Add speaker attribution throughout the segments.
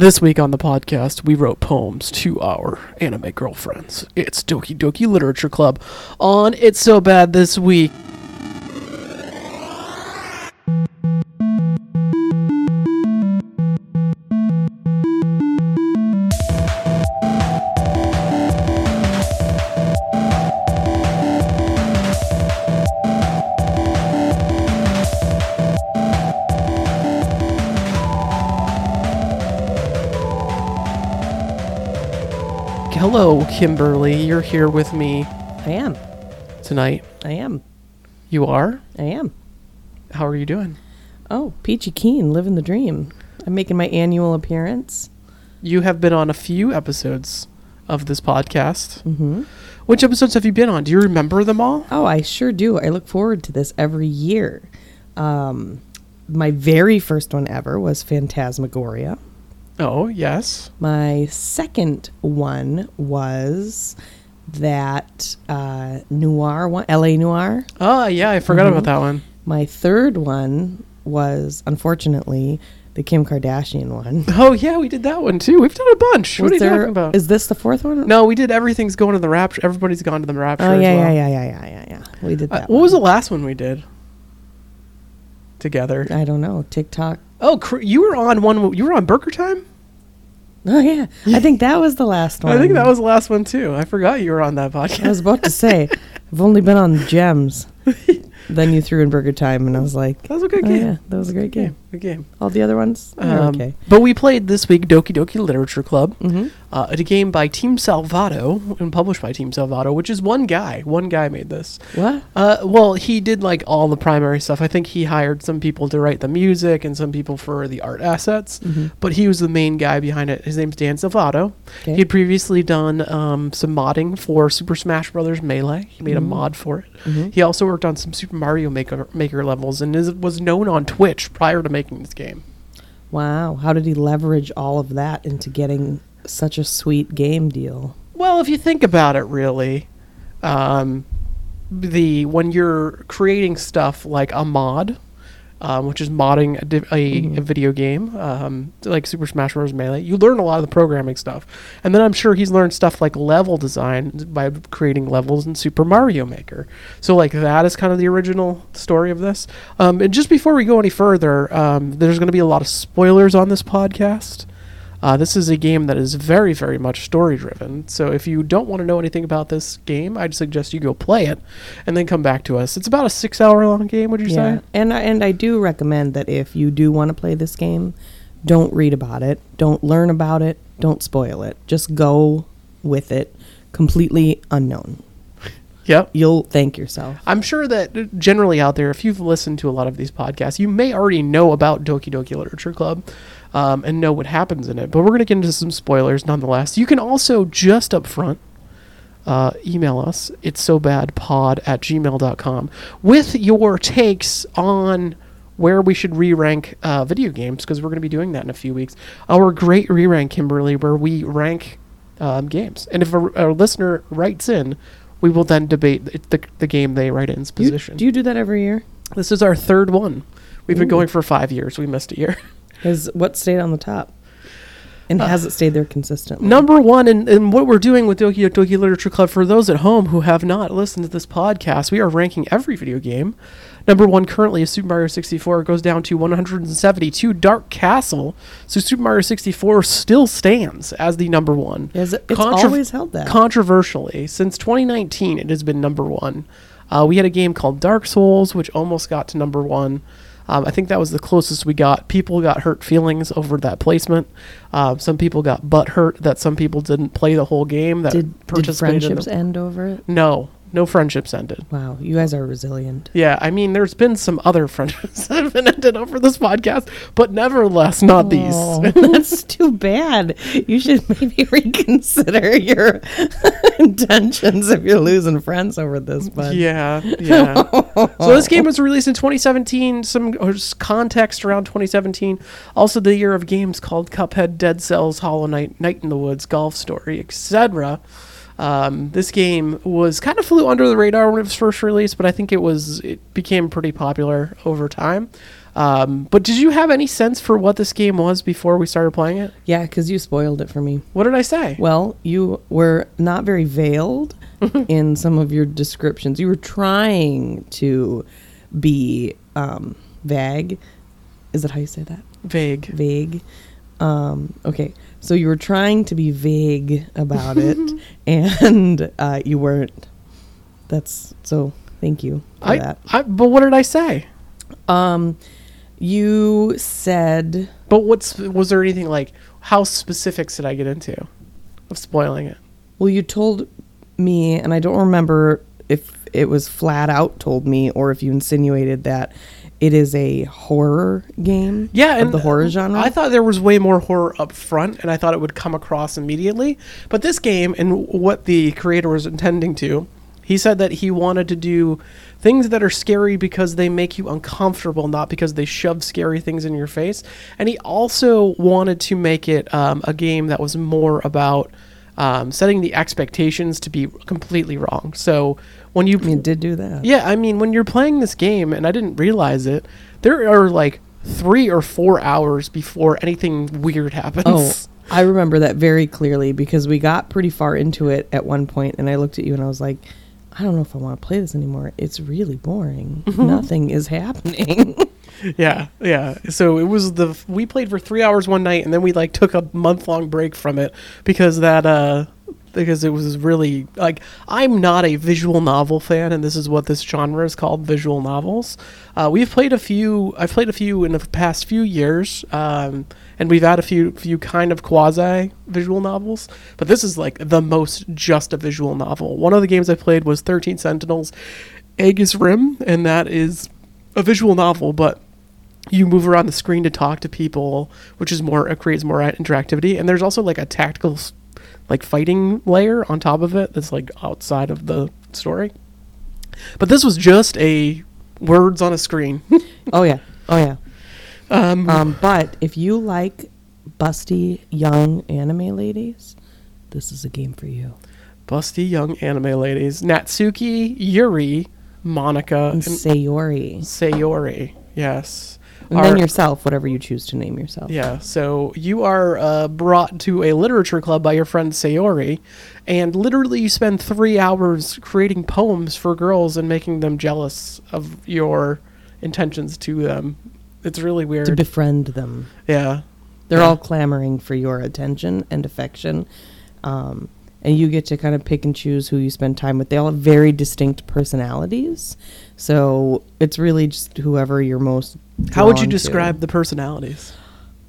Speaker 1: This week on the podcast, we wrote poems to our anime girlfriends. It's Doki Doki Literature Club on It's So Bad This Week. Hello, Kimberly. You're here with me
Speaker 2: I am.
Speaker 1: tonight.
Speaker 2: I am.
Speaker 1: You are?
Speaker 2: I am.
Speaker 1: How are you doing?
Speaker 2: Oh, Peachy Keen, living the dream. I'm making my annual appearance.
Speaker 1: You have been on a few episodes of this podcast.
Speaker 2: hmm
Speaker 1: Which episodes have you been on? Do you remember them all?
Speaker 2: Oh, I sure do. I look forward to this every year. Um, my very first one ever was Phantasmagoria.
Speaker 1: Oh, yes.
Speaker 2: My second one was that uh, noir one, L.A. Noir.
Speaker 1: Oh, yeah, I forgot
Speaker 2: Mhm.
Speaker 1: about that one.
Speaker 2: My third one was, unfortunately, the Kim Kardashian one.
Speaker 1: Oh, yeah, we did that one too. We've done a bunch. what are
Speaker 2: Was
Speaker 1: you talking about?
Speaker 2: Is this the fourth one?
Speaker 1: no, we did Everything's Going to the Rapture. Everybody's gone to the Rapture.
Speaker 2: Oh
Speaker 1: as
Speaker 2: yeah,
Speaker 1: well.
Speaker 2: yeah, yeah, yeah, yeah, yeah, yeah. We did
Speaker 1: Uh,
Speaker 2: that.
Speaker 1: what was the last one we did together?
Speaker 2: I don't know. TikTok.
Speaker 1: Oh, cr- you were on one. You were on Burger Time.
Speaker 2: Oh yeah, I think that was the last one.
Speaker 1: I think that was the last one too. I forgot you were on that podcast.
Speaker 2: I was about to say, I've only been on Gems. then you threw in Burger Time, and I was like,
Speaker 1: That was a good
Speaker 2: oh,
Speaker 1: game.
Speaker 2: yeah, that was a great game.
Speaker 1: Good game.
Speaker 2: All the other ones,
Speaker 1: Um,
Speaker 2: okay.
Speaker 1: But we played this week Doki Doki Literature Club,
Speaker 2: hmm
Speaker 1: uh, a game by Team Salvato and published by Team Salvato, which is one guy. One guy made this.
Speaker 2: What?
Speaker 1: Uh, well, he did like all the primary stuff. I think he hired some people to write the music and some people for the art assets,
Speaker 2: Mhm.
Speaker 1: but he was the main guy behind it. His name's Dan Salvato.
Speaker 2: Okay.
Speaker 1: He had previously done um, some modding for Super Smash Bros. Melee. He made a
Speaker 2: Mhm.
Speaker 1: mod for it. He also worked on some Super Mario Maker Maker levels and is, was known on Twitch prior to making this game.
Speaker 2: Wow. How did he leverage all of that into getting such a sweet game deal?
Speaker 1: Well, if you think about it, really, um, the when you're creating stuff like a mod, um, which is modding a, di- a,
Speaker 2: Mhm.
Speaker 1: a video game, um, like Super Smash Bros. Melee, you learn a lot of the programming stuff, and then I'm sure he's learned stuff like level design by creating levels in Super Mario Maker. So, like that is kind of the original story of this. Um, and just before we go any further, um, there's going to be a lot of spoilers on this podcast. Uh, this is a game that is very, very much story driven. So if you don't want to know anything about this game, I'd suggest you go play it and then come back to us. It's about a six hour long game, would you
Speaker 2: Yeah,
Speaker 1: say?
Speaker 2: and I, and I do recommend that if you do want to play this game, don't read about it, don't learn about it, don't spoil it. Just go with it, completely unknown.
Speaker 1: Yep.
Speaker 2: You'll thank yourself.
Speaker 1: I'm sure that uh, generally out there, if you've listened to a lot of these podcasts, you may already know about Doki Doki Literature Club um, and know what happens in it. But we're going to get into some spoilers nonetheless. You can also just up front uh, email us. It's so bad pod at gmail.com with your takes on where we should re-rank uh, video games because we're going to be doing that in a few weeks. Our great re-rank, Kimberly, where we rank um, games. And if a, a listener writes in, we will then debate the, the, the game they write in's
Speaker 2: Do you,
Speaker 1: position.
Speaker 2: do you do that every year?
Speaker 1: this is our third one. We've been going for five years. We missed a year.
Speaker 2: Has what stayed on the top? And
Speaker 1: Uh,
Speaker 2: has it stayed there consistently?
Speaker 1: Number one, and, and what we're doing with Doki Doki Literature Club, for those at home who have not listened to this podcast, we are ranking every video game. Number one currently is Super Mario 64. It goes down to 172. Dark Castle. So Super Mario 64 still stands as the number one.
Speaker 2: Is it, it's always held that.
Speaker 1: Controversially, since 2019, it has been number one. Uh, we had a game called Dark Souls, which almost got to number one. Um, I think that was the closest we got. People got hurt feelings over that placement. Uh, some people got butt hurt that some people didn't play the whole game. That
Speaker 2: did, did friendships end over it?
Speaker 1: No, no friendships ended.
Speaker 2: Wow, you guys are resilient.
Speaker 1: Yeah, I mean, there's been some other friendships that have been ended over this podcast, but nevertheless, not these.
Speaker 2: Oh, that's too bad. You should maybe reconsider your intentions if you're losing friends over this. But
Speaker 1: Yeah, yeah. so this game was released in 2017. Some uh, context around 2017. Also, the year of games called Cuphead, Dead Cells, Hollow Knight, Night in the Woods, Golf Story, etc. Um, this game was kind of flew under the radar when it was first released, but I think it was it became pretty popular over time. Um, but did you have any sense for what this game was before we started playing it?
Speaker 2: Yeah, because you spoiled it for me.
Speaker 1: What did I say?
Speaker 2: Well, you were not very veiled in some of your descriptions. You were trying to be um, vague. Is that how you say that?
Speaker 1: Vague.
Speaker 2: Vague. Um, okay, so you were trying to be vague about it, and uh, you weren't. That's so. Thank you for
Speaker 1: I,
Speaker 2: that.
Speaker 1: I, but what did I say?
Speaker 2: Um, you said
Speaker 1: But what's was there anything like how specifics did I get into of spoiling it?
Speaker 2: Well, you told me, and I don't remember if it was flat out told me or if you insinuated that it is a horror game.
Speaker 1: Yeah,
Speaker 2: of
Speaker 1: and
Speaker 2: the horror genre.
Speaker 1: I thought there was way more horror up front, and I thought it would come across immediately. But this game, and what the creator was intending to, he said that he wanted to do things that are scary because they make you uncomfortable, not because they shove scary things in your face. And he also wanted to make it um, a game that was more about um, setting the expectations to be completely wrong. So when you
Speaker 2: you did do that.
Speaker 1: yeah, I mean, when you're playing this game, and I didn't realize it, there are like three or four hours before anything weird happens.
Speaker 2: Oh, I remember that very clearly because we got pretty far into it at one point, and I looked at you and I was like, I don't know if I want to play this anymore. It's really boring. Nothing is happening.
Speaker 1: yeah, yeah. So it was the we played for three hours one night, and then we like took a month long break from it because that uh because it was really like I'm not a visual novel fan, and this is what this genre is called visual novels. Uh, we've played a few. I've played a few in the past few years, um, and we've had a few few kind of quasi visual novels. But this is like the most just a visual novel. One of the games I played was Thirteen Sentinels, Aegis Rim, and that is a visual novel, but you move around the screen to talk to people, which is more it creates more interactivity. And there's also like a tactical, like fighting layer on top of it that's like outside of the story. But this was just a words on a screen.
Speaker 2: oh yeah, oh yeah.
Speaker 1: um,
Speaker 2: Um, but if you like busty young anime ladies, this is a game for you.
Speaker 1: busty young anime ladies: Natsuki, Yuri, Monika,
Speaker 2: And
Speaker 1: and
Speaker 2: Sayori,
Speaker 1: Sayori. Yes.
Speaker 2: And then yourself, whatever you choose to name yourself.
Speaker 1: Yeah, so you are uh, brought to a literature club by your friend Sayori, and literally you spend three hours creating poems for girls and making them jealous of your intentions to them. It's really weird.
Speaker 2: To befriend them.
Speaker 1: yeah.
Speaker 2: They're
Speaker 1: Yeah.
Speaker 2: all clamoring for your attention and affection. Um, and you get to kind of pick and choose who you spend time with. They all have very distinct personalities. So it's really just whoever you're most.
Speaker 1: How would you
Speaker 2: drawn to.
Speaker 1: describe the personalities?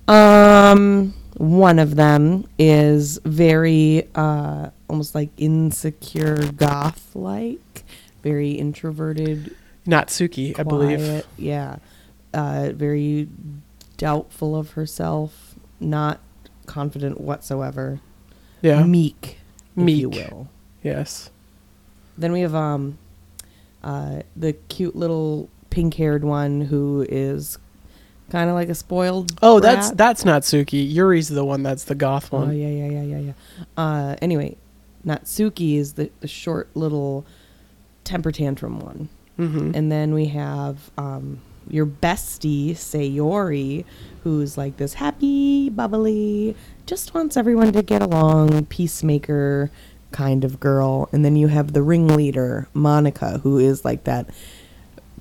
Speaker 2: Um, one of them is very uh, almost like insecure goth like, very introverted,
Speaker 1: Natsuki, I believe.
Speaker 2: Yeah. Uh, very doubtful of herself, not confident whatsoever.
Speaker 1: Yeah.
Speaker 2: Meek, if you
Speaker 1: Meek.
Speaker 2: will.
Speaker 1: Yes.
Speaker 2: Then we have um, uh, the cute little pink-haired one who is kind of like a spoiled.
Speaker 1: Oh, that's
Speaker 2: brat.
Speaker 1: that's Natsuki. Yuri's the one that's the goth
Speaker 2: Oh
Speaker 1: one.
Speaker 2: yeah, yeah, yeah, yeah, yeah. Uh, anyway, Natsuki is the, the short little temper tantrum one.
Speaker 1: Mm-hmm.
Speaker 2: And then we have um, your bestie, Sayori, who's like this happy, bubbly, just wants everyone to get along, peacemaker kind of girl. And then you have the ringleader, Monika, who is like that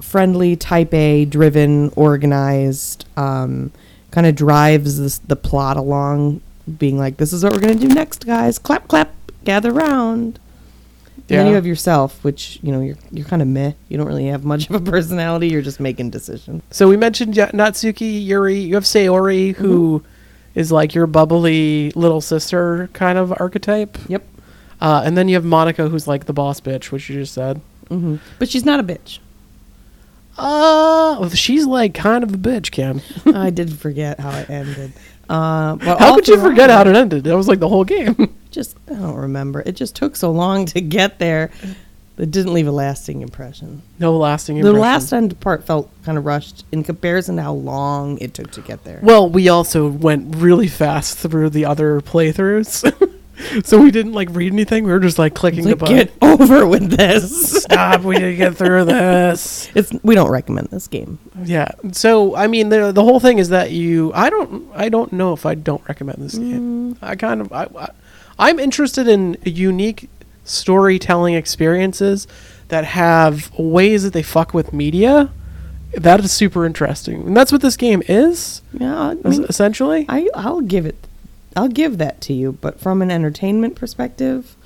Speaker 2: friendly, type A, driven, organized, um, kind of drives this, the plot along, being like, this is what we're going to do next, guys. Clap, clap, gather round. And then you have yourself, which you know you're you're kind of meh. You don't really have much of a personality. You're just making decisions.
Speaker 1: So we mentioned Natsuki, Yuri. You have Sayori, who is like your bubbly little sister kind of archetype.
Speaker 2: Yep.
Speaker 1: Uh, and then you have Monika, who's like the boss bitch, which you just said.
Speaker 2: hmm But she's not a bitch.
Speaker 1: Uh, she's like kind of a bitch, Kim.
Speaker 2: I did forget how it ended. Uh, but
Speaker 1: How could you forget how it ended? That was like the whole game.
Speaker 2: Just I don't remember. It just took so long to get there. It didn't leave a lasting impression.
Speaker 1: no lasting impression.
Speaker 2: The last end part felt kind of rushed in comparison to how long it took to get there.
Speaker 1: Well, we also went really fast through the other playthroughs. so we didn't like read anything. We were just like clicking
Speaker 2: It's
Speaker 1: the button.
Speaker 2: get over with this.
Speaker 1: Stop. We need to get through this.
Speaker 2: It's we don't recommend this game.
Speaker 1: Yeah. So I mean, the the whole thing is that you. I don't. I don't know if I don't recommend this
Speaker 2: Mm.
Speaker 1: game. I kind of. I, I, I'm interested in unique storytelling experiences that have ways that they fuck with media. That is super interesting, and that's what this game is
Speaker 2: Yeah, I mean,
Speaker 1: essentially.
Speaker 2: I I'll give it, I'll give that to you. But from an entertainment perspective,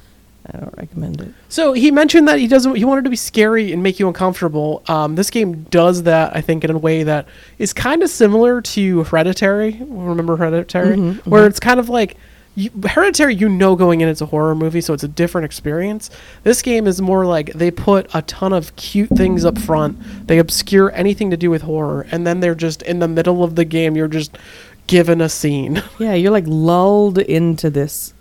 Speaker 2: I don't recommend it.
Speaker 1: So he mentioned that he doesn't. He wanted to be scary and make you uncomfortable. Um, this game does that, I think, in a way that is kind of similar to Hereditary. Remember Hereditary,
Speaker 2: Mhm,
Speaker 1: where it's kind of like you, Hereditary. You know, going in, it's a horror movie, so it's a different experience. This game is more like they put a ton of cute things up front. They obscure anything to do with horror, and then they're just in the middle of the game. You're just given a scene.
Speaker 2: Yeah, you're like lulled into this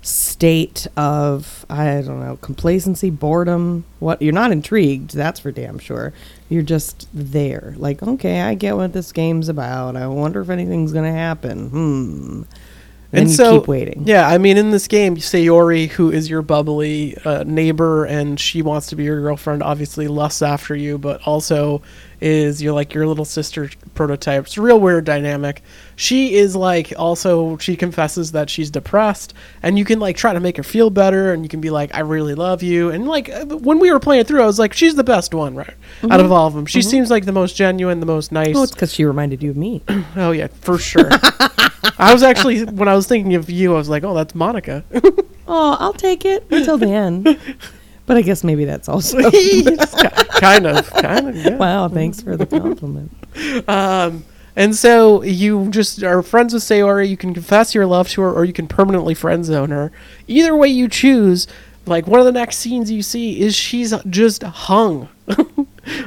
Speaker 2: state of I don't know complacency, boredom. What you're not intrigued, that's for damn sure. You're just there, like okay, I get what this game's about. I wonder if anything's gonna happen. Hmm. And, you
Speaker 1: so,
Speaker 2: keep waiting.
Speaker 1: Yeah, I mean, in this game, Sayori, who is your bubbly uh, neighbor, and she wants to be your girlfriend, obviously lusts after you, but also is you're like your little sister prototype. It's a real weird dynamic. She is like also she confesses that she's depressed, and you can like try to make her feel better, and you can be like, I really love you, and like uh, when we were playing through, I was like, she's the best one, right, out of all of them. She seems like the most genuine, the most nice.
Speaker 2: Oh, it's because she reminded you of me.
Speaker 1: Oh yeah, for sure. I was actually when I was thinking of you, I was like, oh, that's Monika.
Speaker 2: oh, I'll take it until the end. But I guess maybe that's also.
Speaker 1: kind of, kind of. Yeah.
Speaker 2: wow, thanks for the compliment.
Speaker 1: Um, and so you just are friends with Sayori. You can confess your love to her, or you can permanently friend zone her. Either way you choose. Like one of the next scenes you see is she's just hung.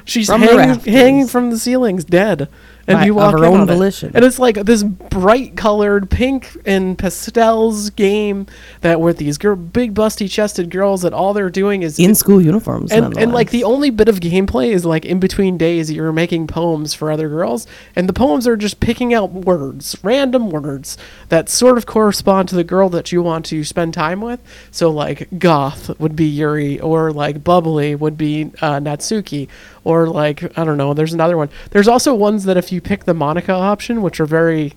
Speaker 1: she's
Speaker 2: From
Speaker 1: hanging from the ceilings, dead. And
Speaker 2: By-
Speaker 1: you
Speaker 2: of
Speaker 1: walk
Speaker 2: her own
Speaker 1: on it.
Speaker 2: volition.
Speaker 1: and it's like this bright colored pink and pastels game that with these big busty chested girls that all they're doing is
Speaker 2: In school uniforms,
Speaker 1: and, and like the only bit of gameplay is like in between days you're making poems for other girls and the poems are just picking out words random words that sort of correspond to the girl that you want to spend time with so like goth would be yuri or like bubbly would be uh, natsuki or like i don't know there's another one there's also ones that if you pick the monica option which are very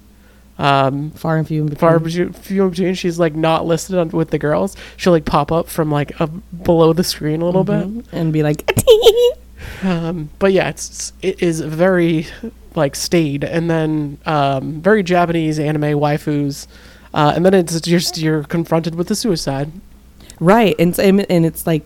Speaker 1: um,
Speaker 2: far and few in between.
Speaker 1: far between, few in between. She's like not listed on, with the girls. She'll like pop up from like up below the screen a little
Speaker 2: Mhm.
Speaker 1: bit.
Speaker 2: and be like,
Speaker 1: Um, but yeah, it's it is very like staid, and then um, very Japanese anime waifus, uh, and then it's just you're confronted with the suicide.
Speaker 2: right, and and it's like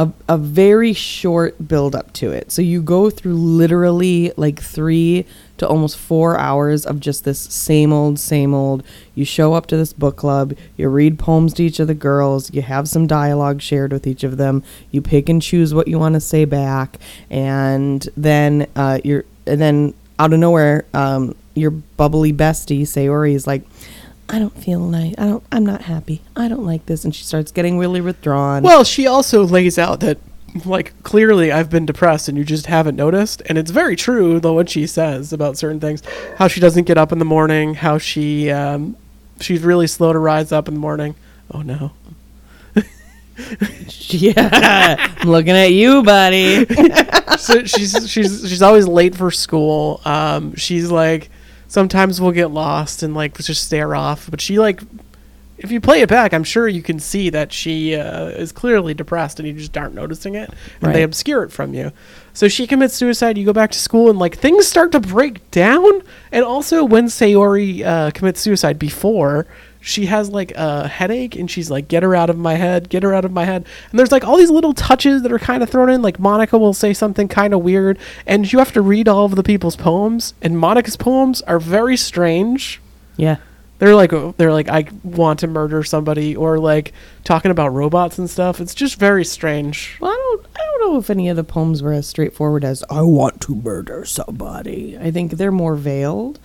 Speaker 2: a a very short build up to it. So you go through literally like three to almost four hours of just this same old, same old. You show up to this book club, you read poems to each of the girls, you have some dialogue shared with each of them, you pick and choose what you want to say back, and then uh, you're and then out of nowhere, um, your bubbly bestie Sayori is like. I don't feel nice. I don't. I'm not happy. I don't like this, and she starts getting really withdrawn.
Speaker 1: Well, she also lays out that like clearly I've been depressed and you just haven't noticed, and it's very true though what she says about certain things, how she doesn't get up in the morning, how she um, she's really slow to rise up in the morning. Oh no.
Speaker 2: yeah, I'm looking at you, buddy.
Speaker 1: so she's she's she's always late for school. Um, she's like sometimes we'll get lost and like just stare off. But she like if you play it back, I'm sure you can see that she uh, is clearly depressed and you just aren't noticing it, and they obscure it from you. So she commits suicide. You go back to school and like things start to break down. And also when Sayori uh, commits suicide before. She has like a headache and she's like, get her out of my head, get her out of my head. And there's like all these little touches that are kind of thrown in. Like Monika will say something kind of weird, and you have to read all of the people's poems. And Monika's poems are very strange.
Speaker 2: Yeah,
Speaker 1: They're like oh, they're like I want to murder somebody or like talking about robots and stuff. It's just very strange.
Speaker 2: Well, I don't. I don't know if any of the poems were as straightforward as "I want to murder somebody." I think they're more veiled.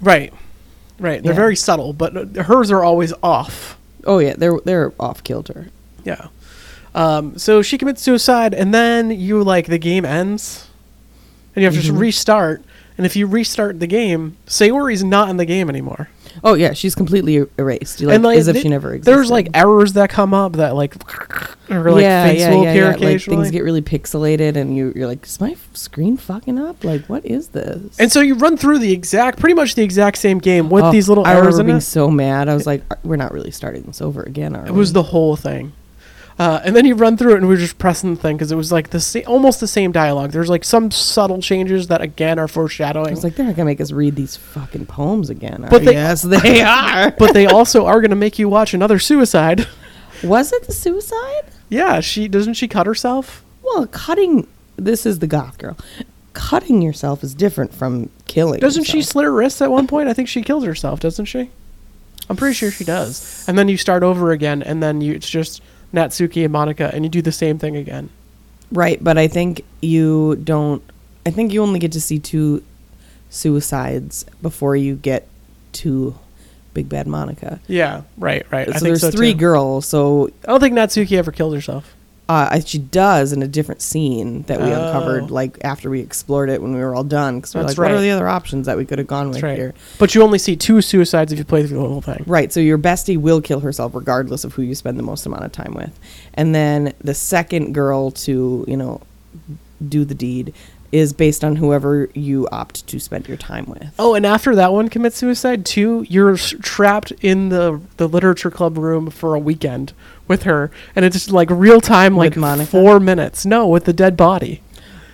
Speaker 1: Right. Right. They're
Speaker 2: Yeah.
Speaker 1: very subtle, but hers are always off.
Speaker 2: Oh yeah, they're they're off kilter.
Speaker 1: Yeah. Um, so she commits suicide, and then you like the game ends, and you have to
Speaker 2: Mhm.
Speaker 1: restart. And if you restart the game, Sayori's not in the game anymore.
Speaker 2: Oh yeah, she's completely er- erased. Like,
Speaker 1: and like
Speaker 2: as if
Speaker 1: th-
Speaker 2: she never existed.
Speaker 1: there's like errors that come up that like or like face will appear
Speaker 2: Like
Speaker 1: occasionally.
Speaker 2: things get really pixelated, and you you're like, is my screen fucking up? Like, what is this?
Speaker 1: and so you run through the exact, pretty much the exact same game with
Speaker 2: Oh,
Speaker 1: these little
Speaker 2: I
Speaker 1: errors
Speaker 2: remember
Speaker 1: in
Speaker 2: being
Speaker 1: it.
Speaker 2: so mad. I was like, we're not really starting this over again, are
Speaker 1: It was the whole thing. Uh, and then you run through it, and we were just pressing the thing because it was like the sa- almost the same dialogue. There's like some subtle changes that again are
Speaker 2: I
Speaker 1: foreshadowing,
Speaker 2: was like, they're not gonna make us read these fucking poems again.
Speaker 1: But they-
Speaker 2: yes, they are.
Speaker 1: but they also are going to make you watch another suicide.
Speaker 2: was it the suicide?
Speaker 1: yeah, she doesn't she cut herself?
Speaker 2: Well, cutting. This is the goth girl. Cutting yourself is different from killing.
Speaker 1: Doesn't she slit her wrists at one point? I think she kills herself, doesn't she? I'm pretty sure she does. And then you start over again, and then you it's just Natsuki and Monika, and you do the same thing again.
Speaker 2: Right, but I think you don't. I think you only get to see two suicides before you get to Big Bad Monika.
Speaker 1: Yeah, right, right.
Speaker 2: So there's
Speaker 1: so
Speaker 2: three
Speaker 1: too.
Speaker 2: girls. So
Speaker 1: I don't think Natsuki ever killed herself.
Speaker 2: Uh, she does in a different scene that we
Speaker 1: Oh.
Speaker 2: uncovered, like after we explored it when we were all done. Because we're
Speaker 1: That's
Speaker 2: like, what are the other options that we could have gone with
Speaker 1: right.
Speaker 2: here?
Speaker 1: But you only see two suicides if you play through the whole thing.
Speaker 2: Right. So your bestie will kill herself regardless of who you spend the most amount of time with. And then the second girl to, you know, do the deed is based on whoever you opt to spend your time with.
Speaker 1: Oh, and after that one commits suicide too, you're s- trapped in the the literature club room for a weekend with her, and it's just like real time, like four minutes. No, with the dead body.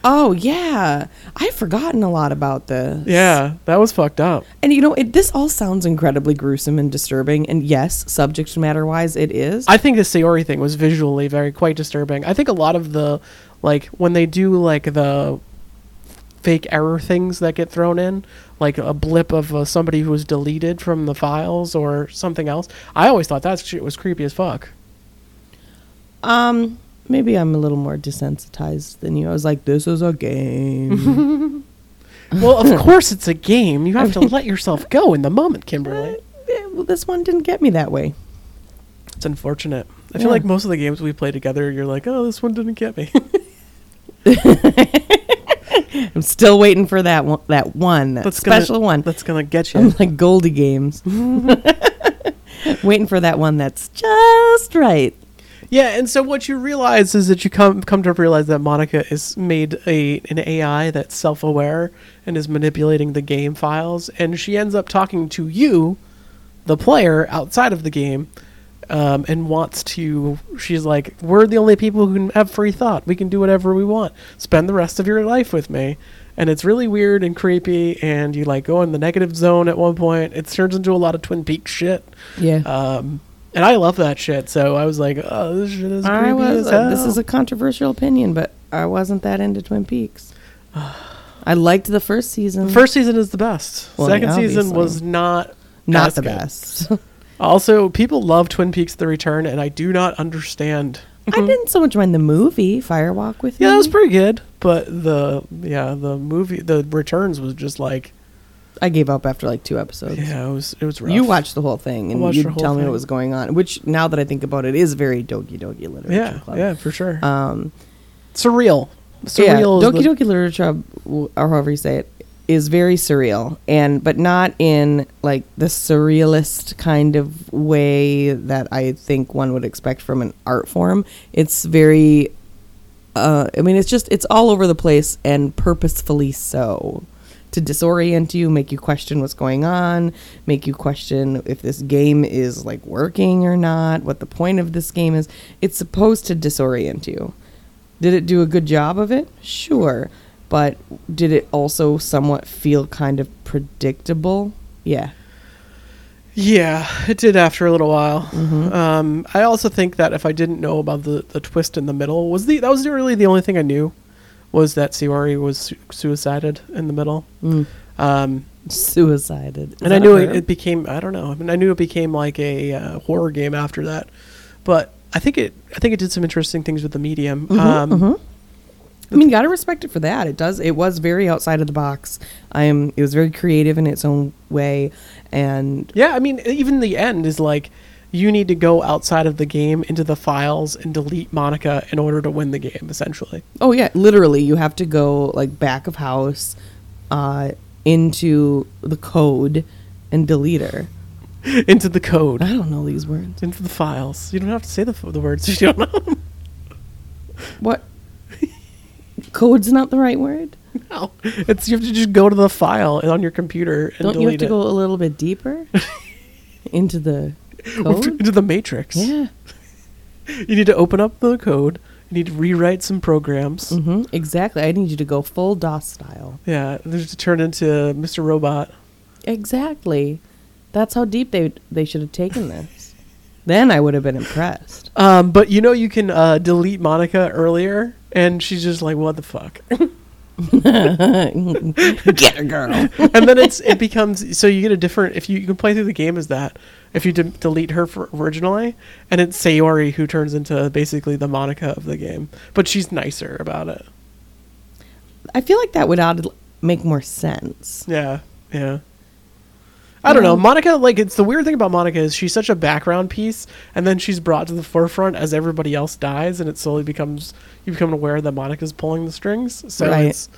Speaker 2: Oh, yeah. I've forgotten a lot about this.
Speaker 1: Yeah, that was fucked up.
Speaker 2: And you know, it, this all sounds incredibly gruesome and disturbing. And yes, subject matter wise, it is.
Speaker 1: I think the Sayori thing was visually very quite disturbing. I think a lot of the like when they do like the fake error things that get thrown in, like a blip of uh, somebody who was deleted from the files or something else. I always thought that shit was creepy as fuck.
Speaker 2: um, maybe I'm a little more desensitized than you. I was like, this is a game.
Speaker 1: Well, of course it's a game. You have to let yourself go in the moment, Kimberly.
Speaker 2: Yeah, well, this one didn't get me that way.
Speaker 1: It's unfortunate. I feel
Speaker 2: Yeah.
Speaker 1: like most of the games we play together, you're like, oh, this one didn't get me.
Speaker 2: I'm still waiting for that one. That one, that
Speaker 1: That's gonna-
Speaker 2: special one.
Speaker 1: That's gonna get
Speaker 2: I'm
Speaker 1: you.
Speaker 2: like Goldie Games. waiting for that one that's just right.
Speaker 1: Yeah, and so what you realize is that you come come to realize that Monika is made a an AI that's self aware and is manipulating the game files, and she ends up talking to you, the player, outside of the game, um, and wants to. She's like, "We're the only people who can have free thought. We can do whatever we want. Spend the rest of your life with me." And it's really weird and creepy, and you like go in the negative zone at one point. It turns into a lot of Twin Peaks shit.
Speaker 2: Yeah.
Speaker 1: Um, and I love that shit. So I was like, oh, this shit is creepy
Speaker 2: I was.
Speaker 1: as hell.
Speaker 2: this is a controversial opinion, but I wasn't that into Twin Peaks. I liked the first season.
Speaker 1: the first season is the best.
Speaker 2: Well,
Speaker 1: Second
Speaker 2: yeah,
Speaker 1: season was not
Speaker 2: not the
Speaker 1: good.
Speaker 2: best.
Speaker 1: Also, people love Twin Peaks: The Return, and I do not understand.
Speaker 2: I didn't so much mind the movie Firewalk with you.
Speaker 1: Yeah,
Speaker 2: Me.
Speaker 1: that was pretty good, but the yeah the movie the Returns was just like
Speaker 2: I gave up after like two episodes.
Speaker 1: yeah it was it was rough.
Speaker 2: You watched the whole thing and
Speaker 1: watched
Speaker 2: you
Speaker 1: the whole
Speaker 2: tell me
Speaker 1: thing.
Speaker 2: what was going on, which now that I think about it is very Doki Doki Literature
Speaker 1: yeah
Speaker 2: Club.
Speaker 1: yeah for sure
Speaker 2: Um,
Speaker 1: surreal
Speaker 2: yeah,
Speaker 1: surreal is
Speaker 2: Doki
Speaker 1: the-
Speaker 2: Doki Literature Club, w- or however you say it, is very surreal, and but not in like the surrealist kind of way that I think one would expect from an art form. It's very, uh, I mean, it's just it's all over the place and purposefully so. To disorient you, make you question what's going on, make you question if this game is like working or not, what the point of this game is. It's supposed to disorient you. Did it do a good job of it? Sure. But did it also somewhat feel kind of predictable? Yeah.
Speaker 1: Yeah, it did after a little while.
Speaker 2: Mhm.
Speaker 1: Um, I also think that if I didn't know about the, the twist in the middle, was the that was really the only thing I knew, was that Sayori was su- suicided in the middle.
Speaker 2: Mm.
Speaker 1: Um,
Speaker 2: Suicided. Is
Speaker 1: and I knew it, it became I don't know. I mean, I knew it became like a uh, horror game after that, but I think it I think it did some interesting things with the medium.
Speaker 2: Mhm,
Speaker 1: um,
Speaker 2: mhm. I mean, gotta respect it for that. It does. It was very outside of the box. I am. It was very creative in its own way, and
Speaker 1: Yeah, I mean, even the end is like you need to go outside of the game into the files and delete Monika in order to win the game, essentially.
Speaker 2: oh yeah, literally, you have to go like back of house, uh, into the code and delete her.
Speaker 1: into the code,
Speaker 2: I don't know these words.
Speaker 1: into the files. You don't have to say the f- the words you don't know.
Speaker 2: What? Code's not the right word.
Speaker 1: no, it's you have to just go to the file on your computer and
Speaker 2: Don't you have to
Speaker 1: it.
Speaker 2: go a little bit deeper into the code?
Speaker 1: into the matrix.
Speaker 2: Yeah.
Speaker 1: You need to open up the code. You need to rewrite some programs.
Speaker 2: hmm Exactly. I need you to go full DOS style.
Speaker 1: Yeah, there's to turn into Mr. Robot.
Speaker 2: Exactly. That's how deep they they should have taken this. Then I would have been impressed.
Speaker 1: Um, but you know you can uh, delete Monika earlier, and she's just like, "What the fuck?"
Speaker 2: Get her, girl.
Speaker 1: and then it's it becomes so you get a different if you, you can play through the game as that if you de- delete her for originally, and it's Sayori who turns into basically the Monika of the game, but she's nicer about it.
Speaker 2: I feel like that would odd make more sense.
Speaker 1: Yeah, yeah. I don't know. Monika, like, it's the weird thing about Monika is she's such a background piece, and then she's brought to the forefront as everybody else dies, and it slowly becomes you become aware that Monika's pulling the strings. So
Speaker 2: Right.
Speaker 1: it's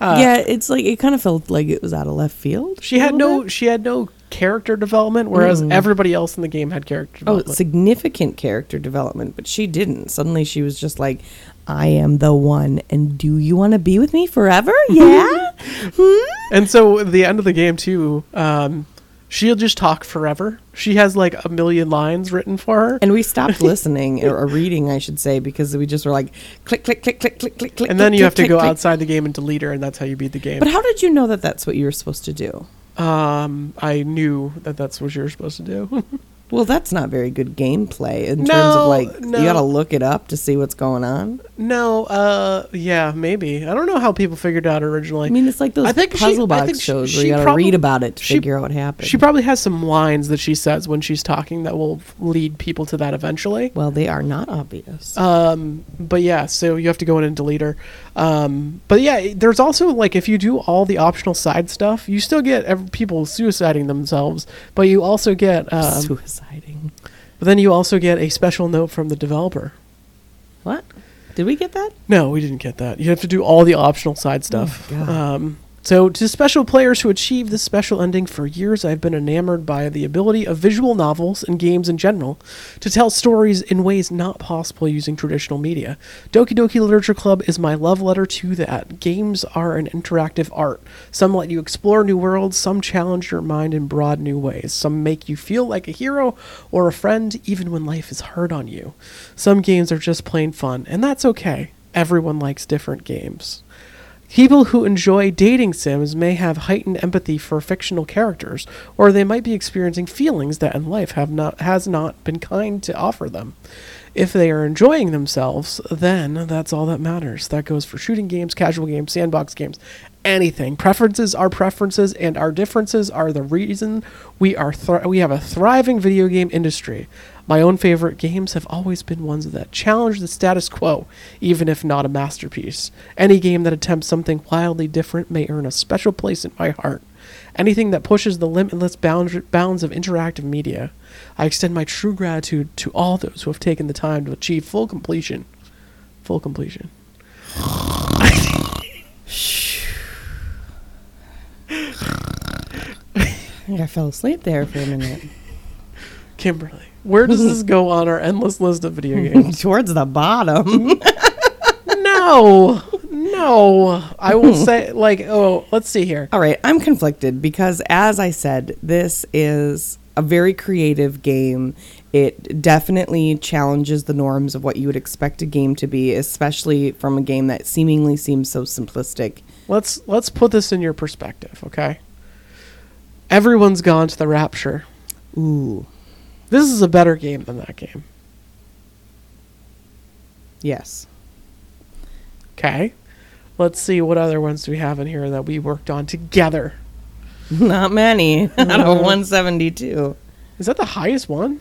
Speaker 1: uh,
Speaker 2: yeah, it's like it kind of felt like it was out of left field.
Speaker 1: She had no
Speaker 2: bit.
Speaker 1: she had no character development, whereas
Speaker 2: Mm.
Speaker 1: everybody else in the game had character
Speaker 2: Oh, significant character development, but she didn't. Suddenly she was just like, I am the one, and do you want to be with me forever? Yeah? hmm?
Speaker 1: and so at the end of the game too, um, she'll just talk forever. She has like a million lines written for her.
Speaker 2: And we stopped listening, or, or reading, I should say, because we just were like, click, click, click, click, click, click, click.
Speaker 1: And then
Speaker 2: click,
Speaker 1: you have to go
Speaker 2: click.
Speaker 1: outside the game and delete her, and that's how you beat the game.
Speaker 2: But how did you know that that's what you were supposed to do?
Speaker 1: um, I knew that that's what you were supposed to do.
Speaker 2: Well, that's not very good gameplay in terms of like
Speaker 1: no.
Speaker 2: you got to look it up to see what's going on.
Speaker 1: no, uh, yeah, maybe. I don't know how people figured out originally.
Speaker 2: I mean, it's like those
Speaker 1: I think she-
Speaker 2: puzzle
Speaker 1: I
Speaker 2: box
Speaker 1: think she-
Speaker 2: shows where you got to read about it to
Speaker 1: she-
Speaker 2: figure out what happened.
Speaker 1: she probably has some lines that she says when she's talking that will lead people to that eventually.
Speaker 2: well, they are not obvious.
Speaker 1: Um, but yeah, so you have to go in and delete her. Um, but yeah, there's also like if you do all the optional side stuff, you still get ev- people suiciding themselves, but you also get, um,
Speaker 2: Suiciding.
Speaker 1: but then you also get a special note from the developer.
Speaker 2: What? Did we get that?
Speaker 1: No, we didn't get that. You have to do all the optional side stuff.
Speaker 2: God.
Speaker 1: um, so, to special players who achieve this special ending, for years I've been enamored by the ability of visual novels and games in general to tell stories in ways not possible using traditional media. Doki Doki Literature Club is my love letter to that. Games are an interactive art. Some let you explore new worlds, some challenge your mind in broad new ways. Some make you feel like a hero or a friend even when life is hard on you. Some games are just plain fun, and that's okay. Everyone likes different games. People who enjoy dating sims may have heightened empathy for fictional characters, or they might be experiencing feelings that in life have not has not been kind to offer them. If they are enjoying themselves, then that's all that matters. That goes for shooting games, casual games, sandbox games, anything. Preferences are preferences, and our differences are the reason we are we have a thriving video game industry. My own favorite games have always been ones that challenge the status quo, even if not a masterpiece. Any game that attempts something wildly different may earn a special place in my heart. Anything that pushes the limitless bound- bounds of interactive media. I extend my true gratitude to all those who have taken the time to achieve full completion. Full completion.
Speaker 2: I think I fell asleep there for a minute.
Speaker 1: Kimberly, where does this go on our endless list of video games?
Speaker 2: Towards the bottom.
Speaker 1: no, no. I will say, like, oh, let's see here.
Speaker 2: All right, I'm conflicted because, as I said, this is a very creative game. It definitely challenges the norms of what you would expect a game to be, especially from a game that seemingly seems so simplistic.
Speaker 1: Let's let's put this in your perspective, okay? Everyone's gone to the Rapture.
Speaker 2: Ooh,
Speaker 1: This is a better game than that game.
Speaker 2: yes.
Speaker 1: Okay. Let's see what other ones do we have in here that we worked on together.
Speaker 2: Not many out of 172.
Speaker 1: Is that the highest one?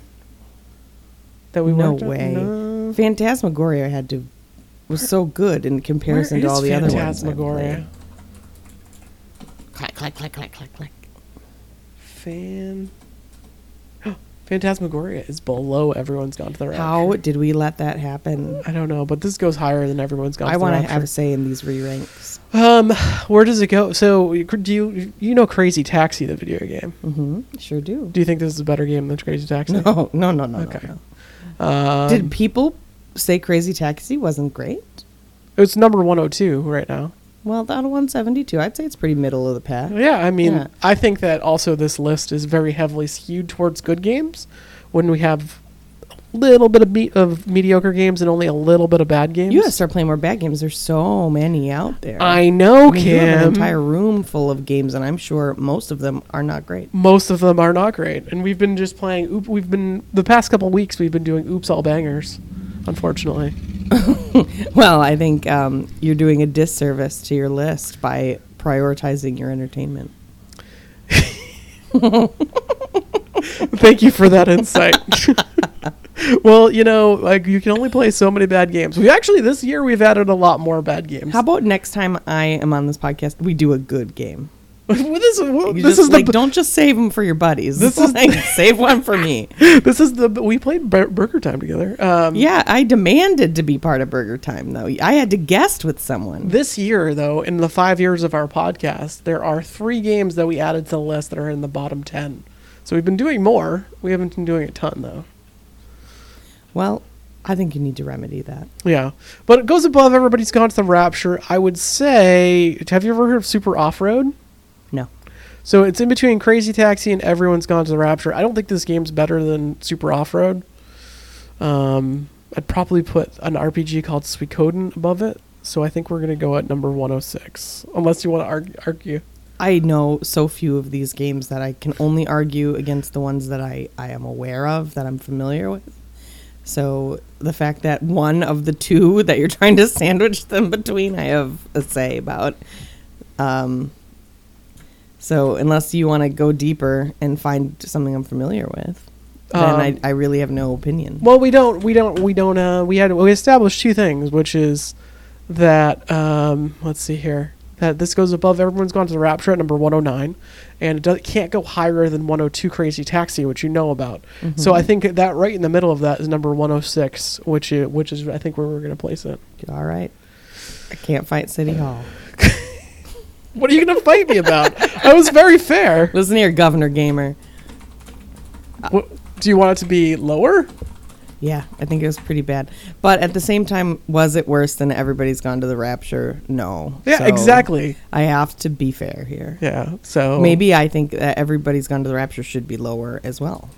Speaker 1: That we
Speaker 2: No
Speaker 1: worked on? No way.
Speaker 2: Phantasmagoria had to was so good in comparison to all the other ones.
Speaker 1: Phantasmagoria?
Speaker 2: played. Click, click, click, click, click, click.
Speaker 1: Fan. Phantasmagoria is below everyone's gone to the rapture.
Speaker 2: How did we let that happen?
Speaker 1: I don't know, but this goes higher than everyone's gone.
Speaker 2: I
Speaker 1: to the
Speaker 2: want to have a say in these re ranks.
Speaker 1: Um, where does it go? So, do you you know Crazy Taxi, the video game?
Speaker 2: Mm-hmm. Sure do.
Speaker 1: Do you think this is a better game than Crazy Taxi?
Speaker 2: No, no, no, no,
Speaker 1: Okay.
Speaker 2: no, no.
Speaker 1: Um,
Speaker 2: Did people say Crazy Taxi wasn't great?
Speaker 1: it's number one hundred two right now.
Speaker 2: Well, out of 172, I'd say it's pretty middle of the pack.
Speaker 1: Yeah, I mean,
Speaker 2: Yeah.
Speaker 1: I think that also this list is very heavily skewed towards good games, when we have a little bit of me- of mediocre games and only a little bit of bad games.
Speaker 2: You gotta start playing more bad games. There's so many out there.
Speaker 1: I know,
Speaker 2: I mean, have an entire room full of games, and I'm sure most of them are not great.
Speaker 1: Most of them are not great, and we've been just playing. Oop, we've been the past couple weeks. We've been doing oops all bangers, unfortunately.
Speaker 2: Well, I think um, you're doing a disservice to your list by prioritizing your entertainment.
Speaker 1: Thank you for that insight. well, you know, like you can only play so many bad games. We actually this year we've added a lot more bad games.
Speaker 2: How about next time I am on this podcast, we do a good game?
Speaker 1: This, well, this
Speaker 2: just,
Speaker 1: is
Speaker 2: like
Speaker 1: the
Speaker 2: don't just save them for your buddies.
Speaker 1: This is-
Speaker 2: is like save one for me.
Speaker 1: this is the we played Bur- Burger Time together. Um,
Speaker 2: Yeah, I demanded to be part of Burger Time though. I had to guest with someone.
Speaker 1: This year, though, in the five years of our podcast, there are three games that we added to the list that are in the bottom ten. So we've been doing more. We haven't been doing a ton though.
Speaker 2: Well, I think you need to remedy that.
Speaker 1: Yeah, but it goes above everybody's gone to the Rapture. I would say, have you ever heard of Super Off Road? So it's in between Crazy Taxi and Everyone's Gone to the Rapture. I don't think this game's better than Super Off Road. Um, I'd probably put an RPG called Suikoden above it. So I think we're gonna go at number 106, unless you want to argue. argue.
Speaker 2: I know so few of these games that I can only argue against the ones that I, I am aware of, that I'm familiar with. So the fact that one of the two that you're trying to sandwich them between, I have a say about. Um, so unless you want to go deeper and find something I'm familiar with, then
Speaker 1: Um,
Speaker 2: I, I really have no opinion.
Speaker 1: Well, we don't, we don't, we don't. Uh, we had we established two things, which is that um, let's see here, that this goes above. Everyone's gone to the Rapture at number one hundred nine, and it does, can't go higher than one hundred two. Crazy Taxi, which you know about. So I think that right in the middle of that is number one hundred six, which is, which is I think where we're going to place it.
Speaker 2: All right. I can't fight City Hall.
Speaker 1: What are you going to fight me about? I was very fair.
Speaker 2: Listen here, Governor Gamer.
Speaker 1: What, do you want it to be lower?
Speaker 2: Yeah, I think it was pretty bad. But at the same time, was it worse than everybody's gone to the rapture? No.
Speaker 1: Yeah,
Speaker 2: So
Speaker 1: exactly.
Speaker 2: I have to be fair here.
Speaker 1: Yeah. So
Speaker 2: Maybe I think that everybody's gone to the rapture should be lower as well.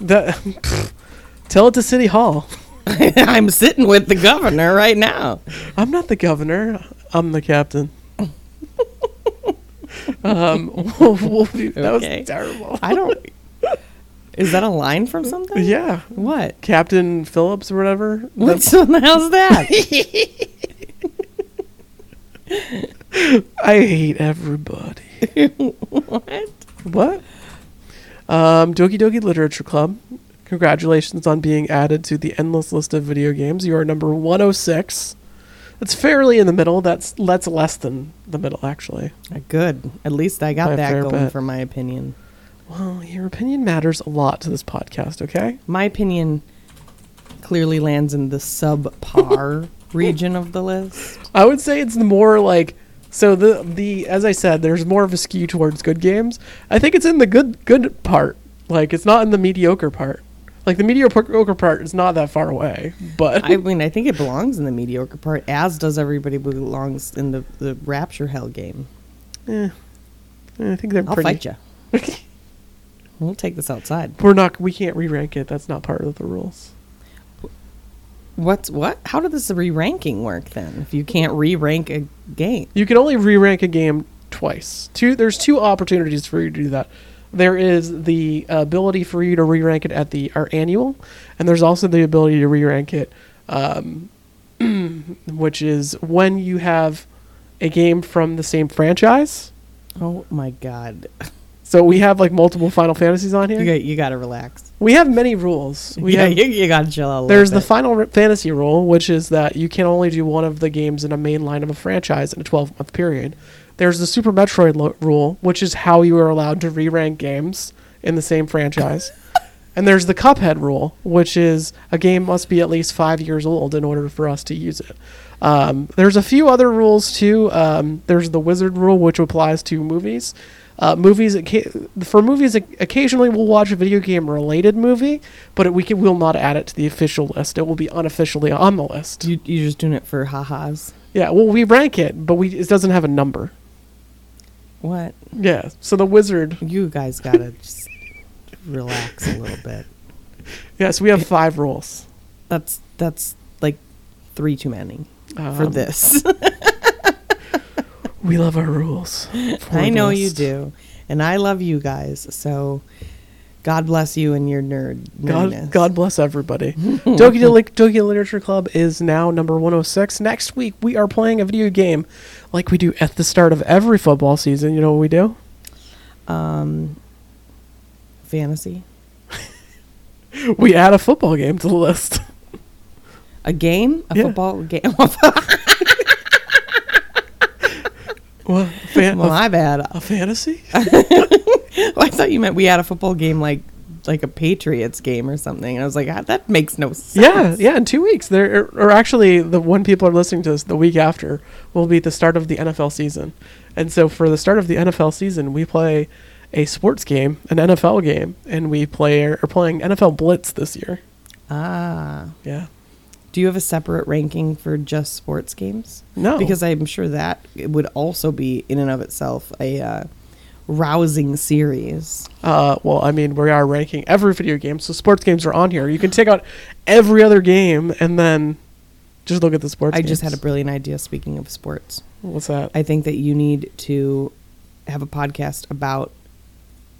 Speaker 1: that. Tell it to City Hall.
Speaker 2: I'm sitting with the governor right now.
Speaker 1: I'm not the governor. I'm the captain. Um, that
Speaker 2: Okay.
Speaker 1: was terrible.
Speaker 2: I don't. Is that a line from something?
Speaker 1: Yeah,
Speaker 2: What?
Speaker 1: Captain Phillips or whatever.
Speaker 2: What the hell's that?
Speaker 1: I hate everybody.
Speaker 2: what?
Speaker 1: What? Um, Doki Doki Literature Club. Congratulations on being added to the endless list of video games. You are number 106. That's fairly in the middle. That's that's less than the middle, actually.
Speaker 2: Uh, Good. At least I
Speaker 1: By
Speaker 2: got
Speaker 1: a
Speaker 2: that
Speaker 1: fair
Speaker 2: going
Speaker 1: bit.
Speaker 2: for my opinion.
Speaker 1: Well, your opinion matters a lot to this podcast. Okay.
Speaker 2: My opinion clearly lands in the subpar region of the list.
Speaker 1: I would say it's more like so the the as I said, there's more of a skew towards good games. I think it's in the good good part. Like it's not in the mediocre part. Like the mediocre part is not that far away, but
Speaker 2: I mean, I think it belongs in the mediocre part, as does everybody belongs in the, the Rapture Hell game.
Speaker 1: eh, I think they're
Speaker 2: I'll
Speaker 1: pretty.
Speaker 2: fight you. we'll take this outside.
Speaker 1: We're not. We can't re-rank it. That's not part of the rules.
Speaker 2: What's what? How did this re-ranking work then? If you can't re-rank a game,
Speaker 1: You can only re-rank a game twice. Two. There's two opportunities for you to do that. There is the ability for you to re-rank it at the our annual, and there's also the ability to re-rank it, um, which is when you have a game from the same franchise.
Speaker 2: oh my god,
Speaker 1: So we have like multiple Final Fantasies on here.
Speaker 2: you got you got to relax.
Speaker 1: We have many rules. We
Speaker 2: yeah,
Speaker 1: have
Speaker 2: you, you got to chill out. A little
Speaker 1: There's the. Final Fantasy rule, which is that you can only do one of the games in a main line of a franchise in a 12 month period. There's the Super Metroid lo- rule, which is how you are allowed to re rank games in the same franchise. And there's the Cuphead rule, which is a game must be at least five years old in order for us to use it. Um, there's a few other rules too. Um, there's the Wizard rule, which applies to movies. Uh, movies for movies, occasionally we'll watch a video game related movie, but it, we can, will not add it to the official list. It will be unofficially on the list.
Speaker 2: You, you're just doing it for ha-has.
Speaker 1: Yeah, well, we rank it, but we it doesn't have a number.
Speaker 2: What?
Speaker 1: Yeah, so the Wizard.
Speaker 2: You guys gotta just relax a little bit.
Speaker 1: Yes, we have five rules.
Speaker 2: That's that's like three too many for
Speaker 1: Um,
Speaker 2: this.
Speaker 1: We love our rules.
Speaker 2: I know you do, and I love you guys. So, God bless you and your nerd.
Speaker 1: God,
Speaker 2: nerdiness.
Speaker 1: God bless everybody. Doki Doki Literature Club is now number 106. Next week, we are playing a video game like we do at the start of every football season. You know what we do?
Speaker 2: Um, fantasy.
Speaker 1: We add a football game to the list.
Speaker 2: A game? A
Speaker 1: Yeah.
Speaker 2: football game?
Speaker 1: Well, fan-
Speaker 2: well,
Speaker 1: a,
Speaker 2: my bad.
Speaker 1: a fantasy?
Speaker 2: I thought you meant we had a football game like like a Patriots game or something. And I was like, ah, that makes no sense.
Speaker 1: Yeah, yeah. In two weeks, there or actually, the when people are listening to this, the week after will be the start of the NFL season, and so for the start of the NFL season, we play a sports game, an NFL game, and we play are playing NFL Blitz this year.
Speaker 2: Ah.
Speaker 1: Yeah.
Speaker 2: Do you have a separate ranking for just sports games?
Speaker 1: No.
Speaker 2: Because I'm sure that it would also be in and of itself a uh, rousing series.
Speaker 1: Uh, well, I mean, we are ranking every video game, so sports games are on here. You can take out every other game and then just look at the sports.
Speaker 2: I just had a brilliant idea. Speaking of sports,
Speaker 1: What's that?
Speaker 2: I think that you need to have a podcast about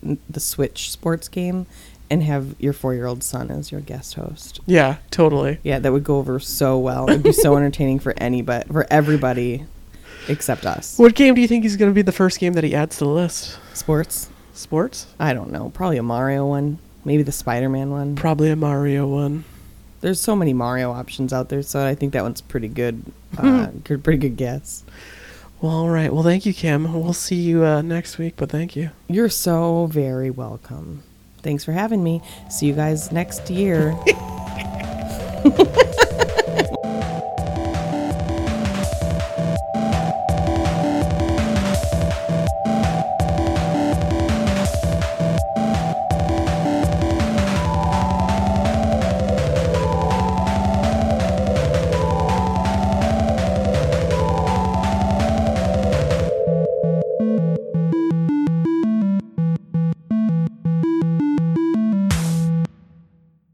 Speaker 2: the Switch sports game and have your four-year-old son as your guest host.
Speaker 1: yeah, totally.
Speaker 2: Yeah, that would go over so well. It'd be so entertaining for anybody, for everybody, except us.
Speaker 1: What game do you think is going to be the first game that he adds to the list?
Speaker 2: Sports?
Speaker 1: Sports?
Speaker 2: I don't know. Probably a Mario one. Maybe the Spider-Man one.
Speaker 1: Probably a Mario one.
Speaker 2: There's so many Mario options out there, so I think that one's pretty good. Uh, good pretty good guess.
Speaker 1: Well, all right. Well, thank you, Kim. We'll see you uh, next week, but thank you.
Speaker 2: You're so very welcome. Thanks for having me. See you guys next year.